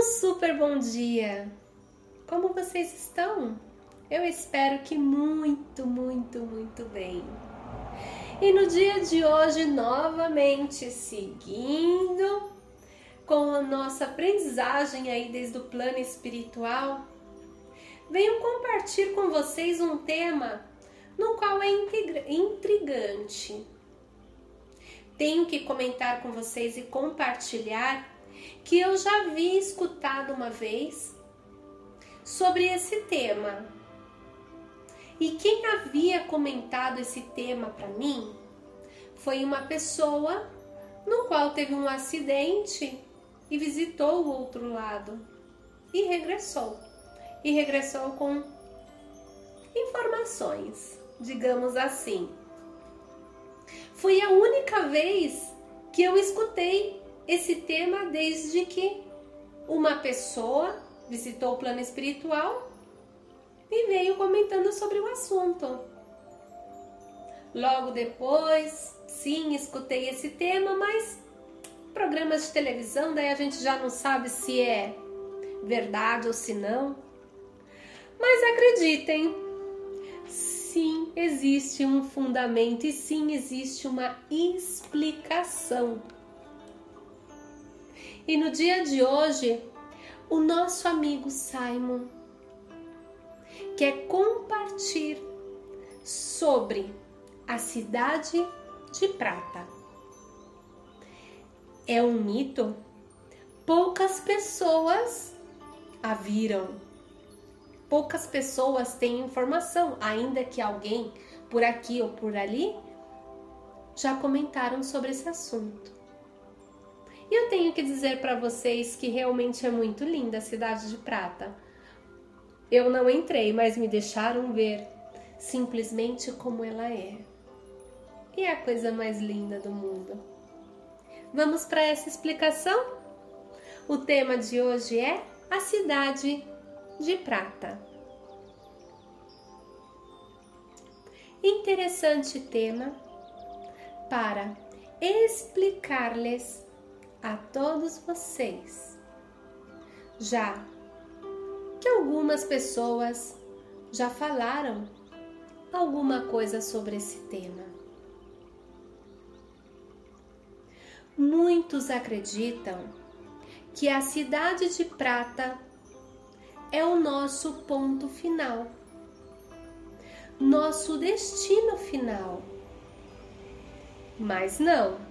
Um super bom dia! Como vocês estão? Eu espero que muito, muito, muito bem. E no dia de hoje, novamente, seguindo com a nossa aprendizagem aí desde o plano espiritual, venho compartilhar com vocês um tema no qual é intrigante. Tenho que comentar com vocês e compartilhar que eu já vi escutado uma vez sobre esse tema. E quem havia comentado esse tema para mim foi uma pessoa no qual teve um acidente e visitou o outro lado e regressou. E regressou com informações, digamos assim. Foi a única vez que eu escutei esse tema desde que uma pessoa visitou o plano espiritual e veio comentando sobre o assunto. Logo depois, sim, escutei esse tema, mas programas de televisão, daí a gente já não sabe se é verdade ou se não. Mas acreditem, sim, existe um fundamento e sim, existe uma explicação e no dia de hoje, o nosso amigo Simon quer compartilhar sobre a cidade de prata. É um mito? Poucas pessoas a viram. Poucas pessoas têm informação, ainda que alguém por aqui ou por ali já comentaram sobre esse assunto. E eu tenho que dizer para vocês que realmente é muito linda a cidade de Prata. Eu não entrei, mas me deixaram ver simplesmente como ela é. E é a coisa mais linda do mundo. Vamos para essa explicação? O tema de hoje é a cidade de Prata. Interessante tema para explicar-lhes a todos vocês. Já que algumas pessoas já falaram alguma coisa sobre esse tema. Muitos acreditam que a cidade de prata é o nosso ponto final, nosso destino final. Mas não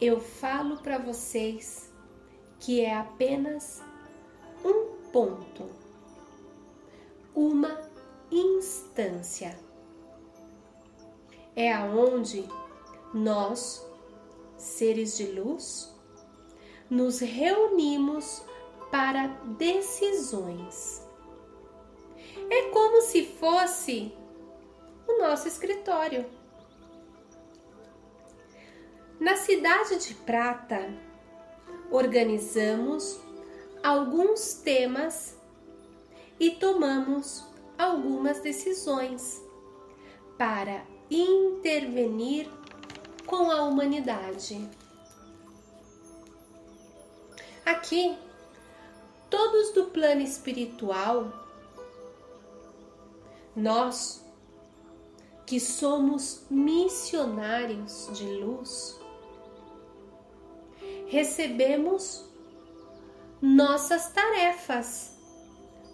eu falo para vocês que é apenas um ponto, uma instância. É aonde nós, seres de luz, nos reunimos para decisões. É como se fosse o nosso escritório na cidade de Prata, organizamos alguns temas e tomamos algumas decisões para intervenir com a humanidade. Aqui, todos do plano espiritual, nós que somos missionários de luz, recebemos nossas tarefas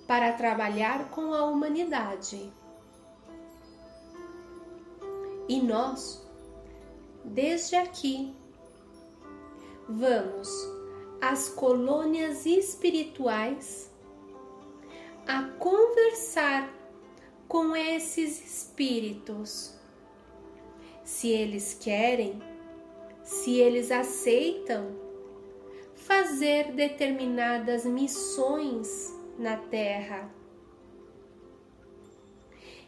para trabalhar com a humanidade. E nós, desde aqui, vamos às colônias espirituais a conversar com esses espíritos. Se eles querem, se eles aceitam fazer determinadas missões na Terra.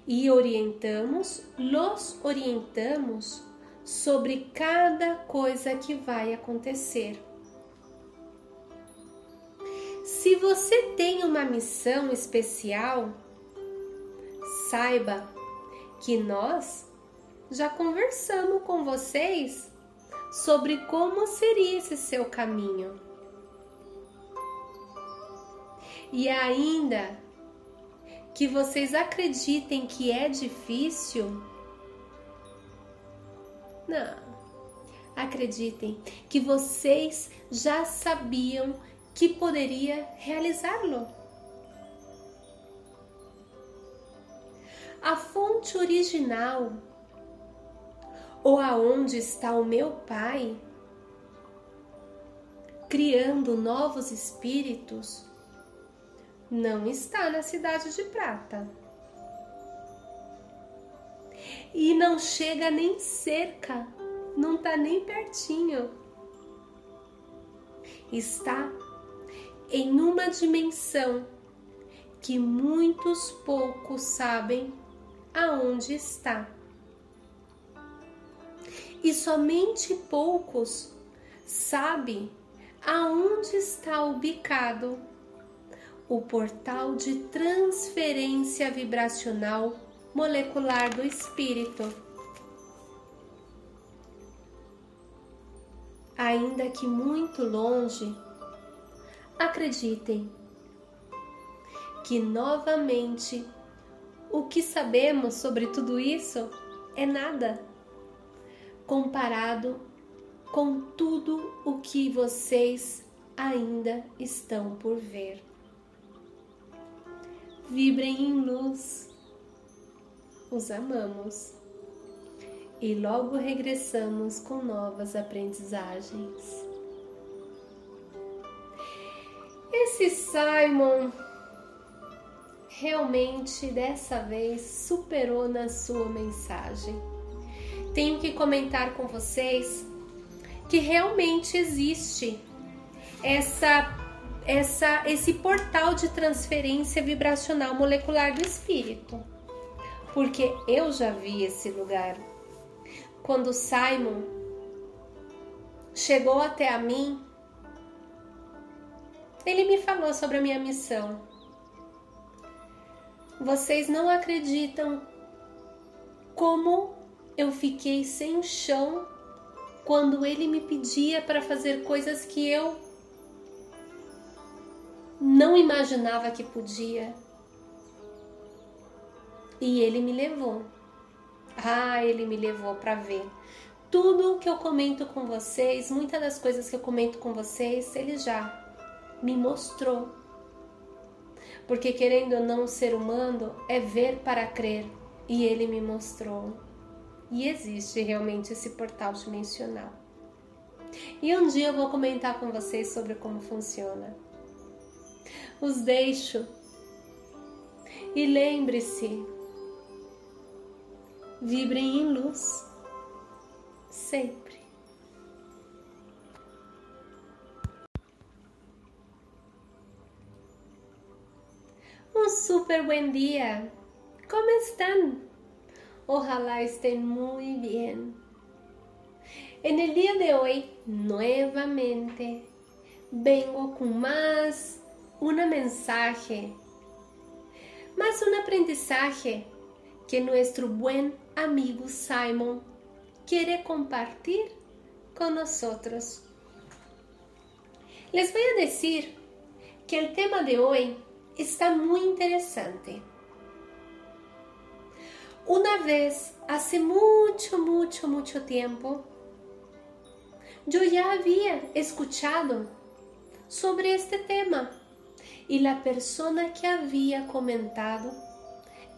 E orientamos, los orientamos sobre cada coisa que vai acontecer. Se você tem uma missão especial, saiba que nós já conversamos com vocês sobre como seria esse seu caminho. E ainda que vocês acreditem que é difícil, não. Acreditem que vocês já sabiam que poderia realizá-lo. A fonte original ou aonde está o meu Pai criando novos espíritos não está na cidade de prata. E não chega nem cerca, não está nem pertinho. Está em uma dimensão que muitos poucos sabem aonde está. E somente poucos sabem aonde está ubicado o portal de transferência vibracional molecular do espírito. Ainda que muito longe, acreditem que novamente o que sabemos sobre tudo isso é nada comparado com tudo o que vocês ainda estão por ver vibrem em luz. Os amamos. E logo regressamos com novas aprendizagens. Esse Simon realmente dessa vez superou na sua mensagem. Tenho que comentar com vocês que realmente existe essa essa, esse portal de transferência vibracional molecular do espírito. Porque eu já vi esse lugar. Quando Simon chegou até a mim, ele me falou sobre a minha missão. Vocês não acreditam como eu fiquei sem chão quando ele me pedia para fazer coisas que eu não imaginava que podia. E ele me levou. Ah, ele me levou para ver. Tudo que eu comento com vocês, muitas das coisas que eu comento com vocês, ele já me mostrou. Porque querendo ou não, ser humano é ver para crer. E ele me mostrou. E existe realmente esse portal dimensional. E um dia eu vou comentar com vocês sobre como funciona os deixo. E lembre-se, vibrem em luz, sempre. Um super buen dia! Como estão? Ojalá estén muy bien. En el día de hoy, nuevamente, vengo con más una mensaje, más un aprendizaje que nuestro buen amigo Simon quiere compartir con nosotros. Les voy a decir que el tema de hoy está muy interesante. Una vez, hace mucho, mucho, mucho tiempo, yo ya había escuchado sobre este tema e a persona que havia comentado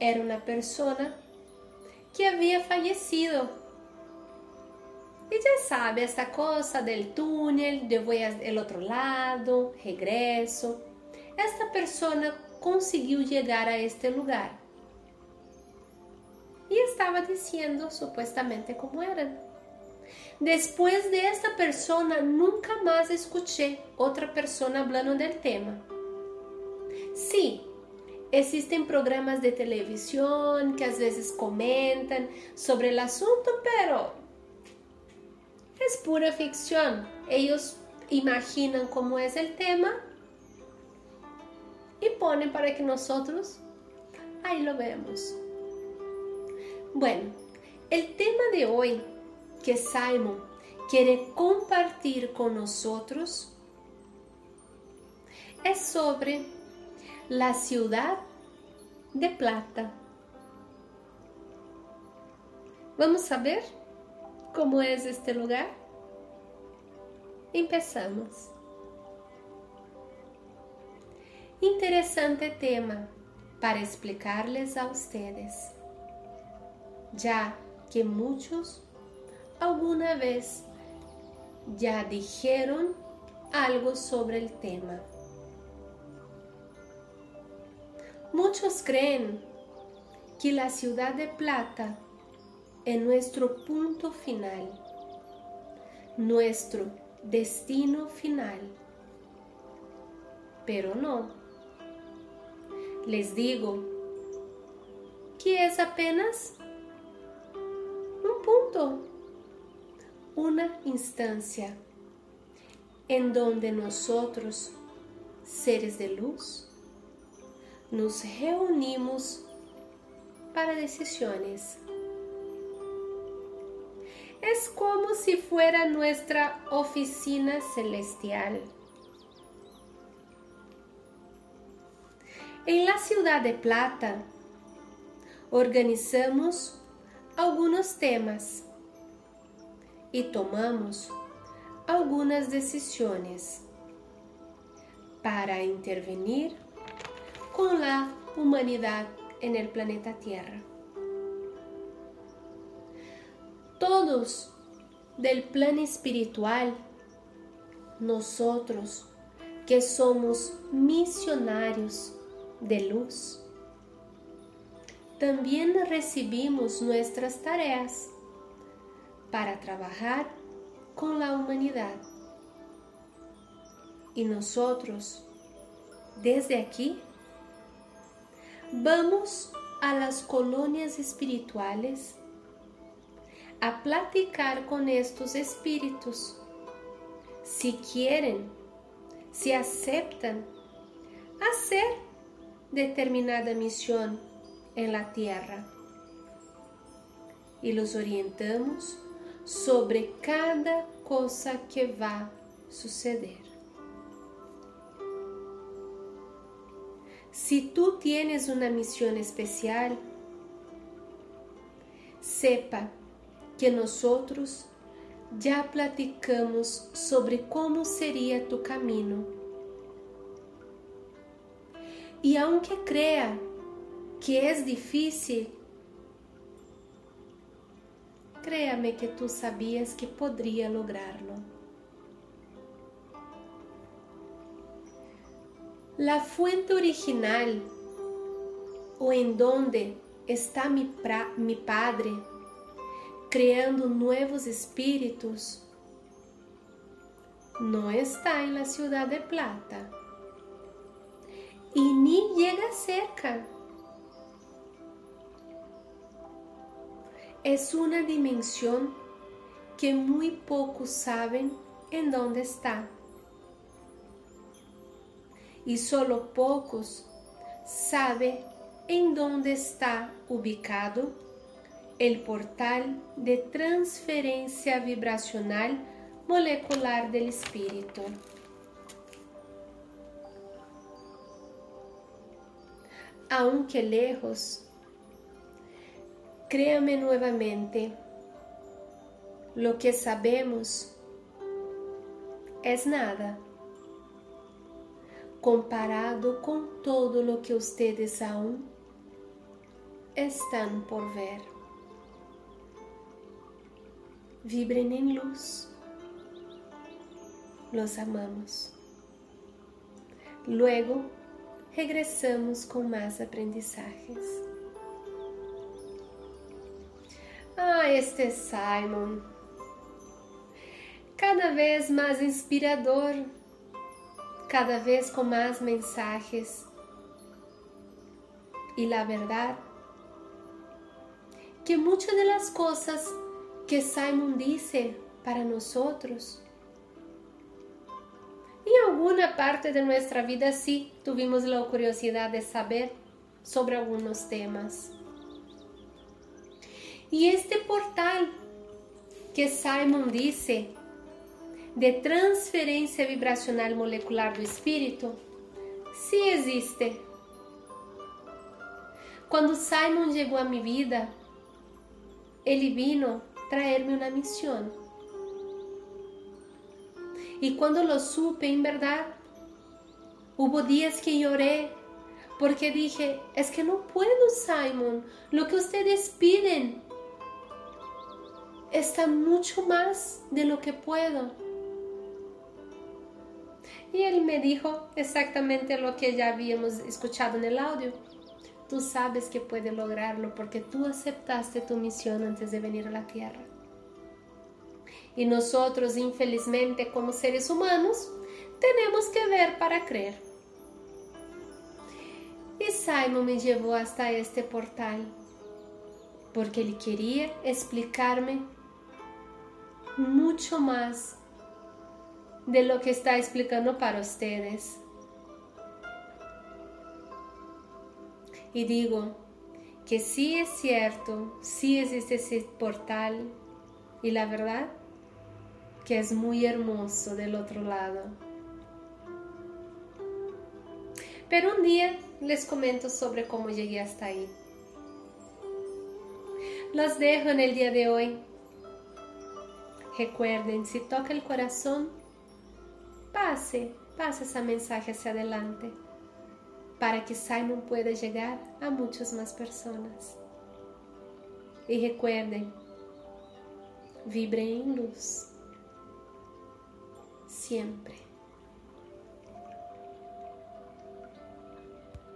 era uma persona que havia fallecido. E já sabe, essa coisa del túnel, eu vou ao outro lado, regresso. Esta persona conseguiu chegar a este lugar. E estava dizendo supuestamente como era. Depois de esta persona, nunca mais escutei outra persona falando del tema. Sí, existen programas de televisión que a veces comentan sobre el asunto, pero es pura ficción. Ellos imaginan cómo es el tema y ponen para que nosotros ahí lo vemos. Bueno, el tema de hoy que Simon quiere compartir con nosotros es sobre la ciudad de plata. Vamos saber como é este lugar? Empezamos. Interessante tema para explicarles a ustedes, ya que muchos alguna vez ya dijeron algo sobre el tema. Muchos creen que la ciudad de Plata es nuestro punto final, nuestro destino final. Pero no. Les digo que es apenas un punto, una instancia en donde nosotros, seres de luz, nos reunimos para decisiones. Es como si fuera nuestra oficina celestial. En la ciudad de Plata, organizamos algunos temas y tomamos algunas decisiones para intervenir con la humanidad en el planeta Tierra. Todos del plan espiritual, nosotros que somos misionarios de luz, también recibimos nuestras tareas para trabajar con la humanidad. Y nosotros, desde aquí, vamos a las colonias espirituales a platicar con estos espíritus. Si quieren, si aceptan hacer determinada misión en la tierra. Y los orientamos sobre cada cosa que va a suceder. Si tú tienes una misión especial, sepa que nosotros já platicamos sobre como seria tu caminho. E aunque crea que é difícil, créame que tu sabias que poderia lograrlo. La fuente original o en donde está mi, pra, mi Padre creando nuevos espíritus no está en la ciudad de plata y ni llega cerca. Es una dimensión que muy pocos saben en dónde está. Y solo pocos saben en dónde está ubicado el portal de transferencia vibracional molecular del espíritu. Aunque lejos, créame nuevamente, lo que sabemos es nada comparado con todo lo que ustedes aún están por ver. Vibren en luz. Los amamos. Luego regresamos con más aprendizajes. Ah, este Simon. Cada vez más inspirador, cada vez con más mensajes. Y la verdad, que muchas de las cosas que Simon dice para nosotros. Em alguma parte de nossa vida, sí, tuvimos a curiosidade de saber sobre alguns temas. E este portal que Simon disse de transferência vibracional molecular do espírito, sí existe Quando Simon chegou a minha vida, ele vino trazer-me uma missão. E quando lo supe, em verdade, hubo dias que lloré porque dije, es que no puedo, Simon, lo que ustedes piden está mucho más de lo que puedo. Y él me dijo exactamente lo que ya habíamos escuchado en el audio. Tú sabes que puedes lograrlo porque tú aceptaste tu misión antes de venir a la tierra. Y nosotros, infelizmente, como seres humanos, tenemos que ver para creer. Y Simon me llevó hasta este portal porque ele queria explicar-me mucho más de lo que está explicando para ustedes. Y digo que sí es cierto, sí existe ese portal y la verdad que es muy hermoso del otro lado. Pero un día les comento sobre cómo llegué hasta ahí. Los dejo en el día de hoy. Recuerden, si toca el corazón, pase, pase essa mensagem hacia adelante, para que Simon pueda llegar a muitas mais pessoas. E recuerden, vibrem em luz, sempre.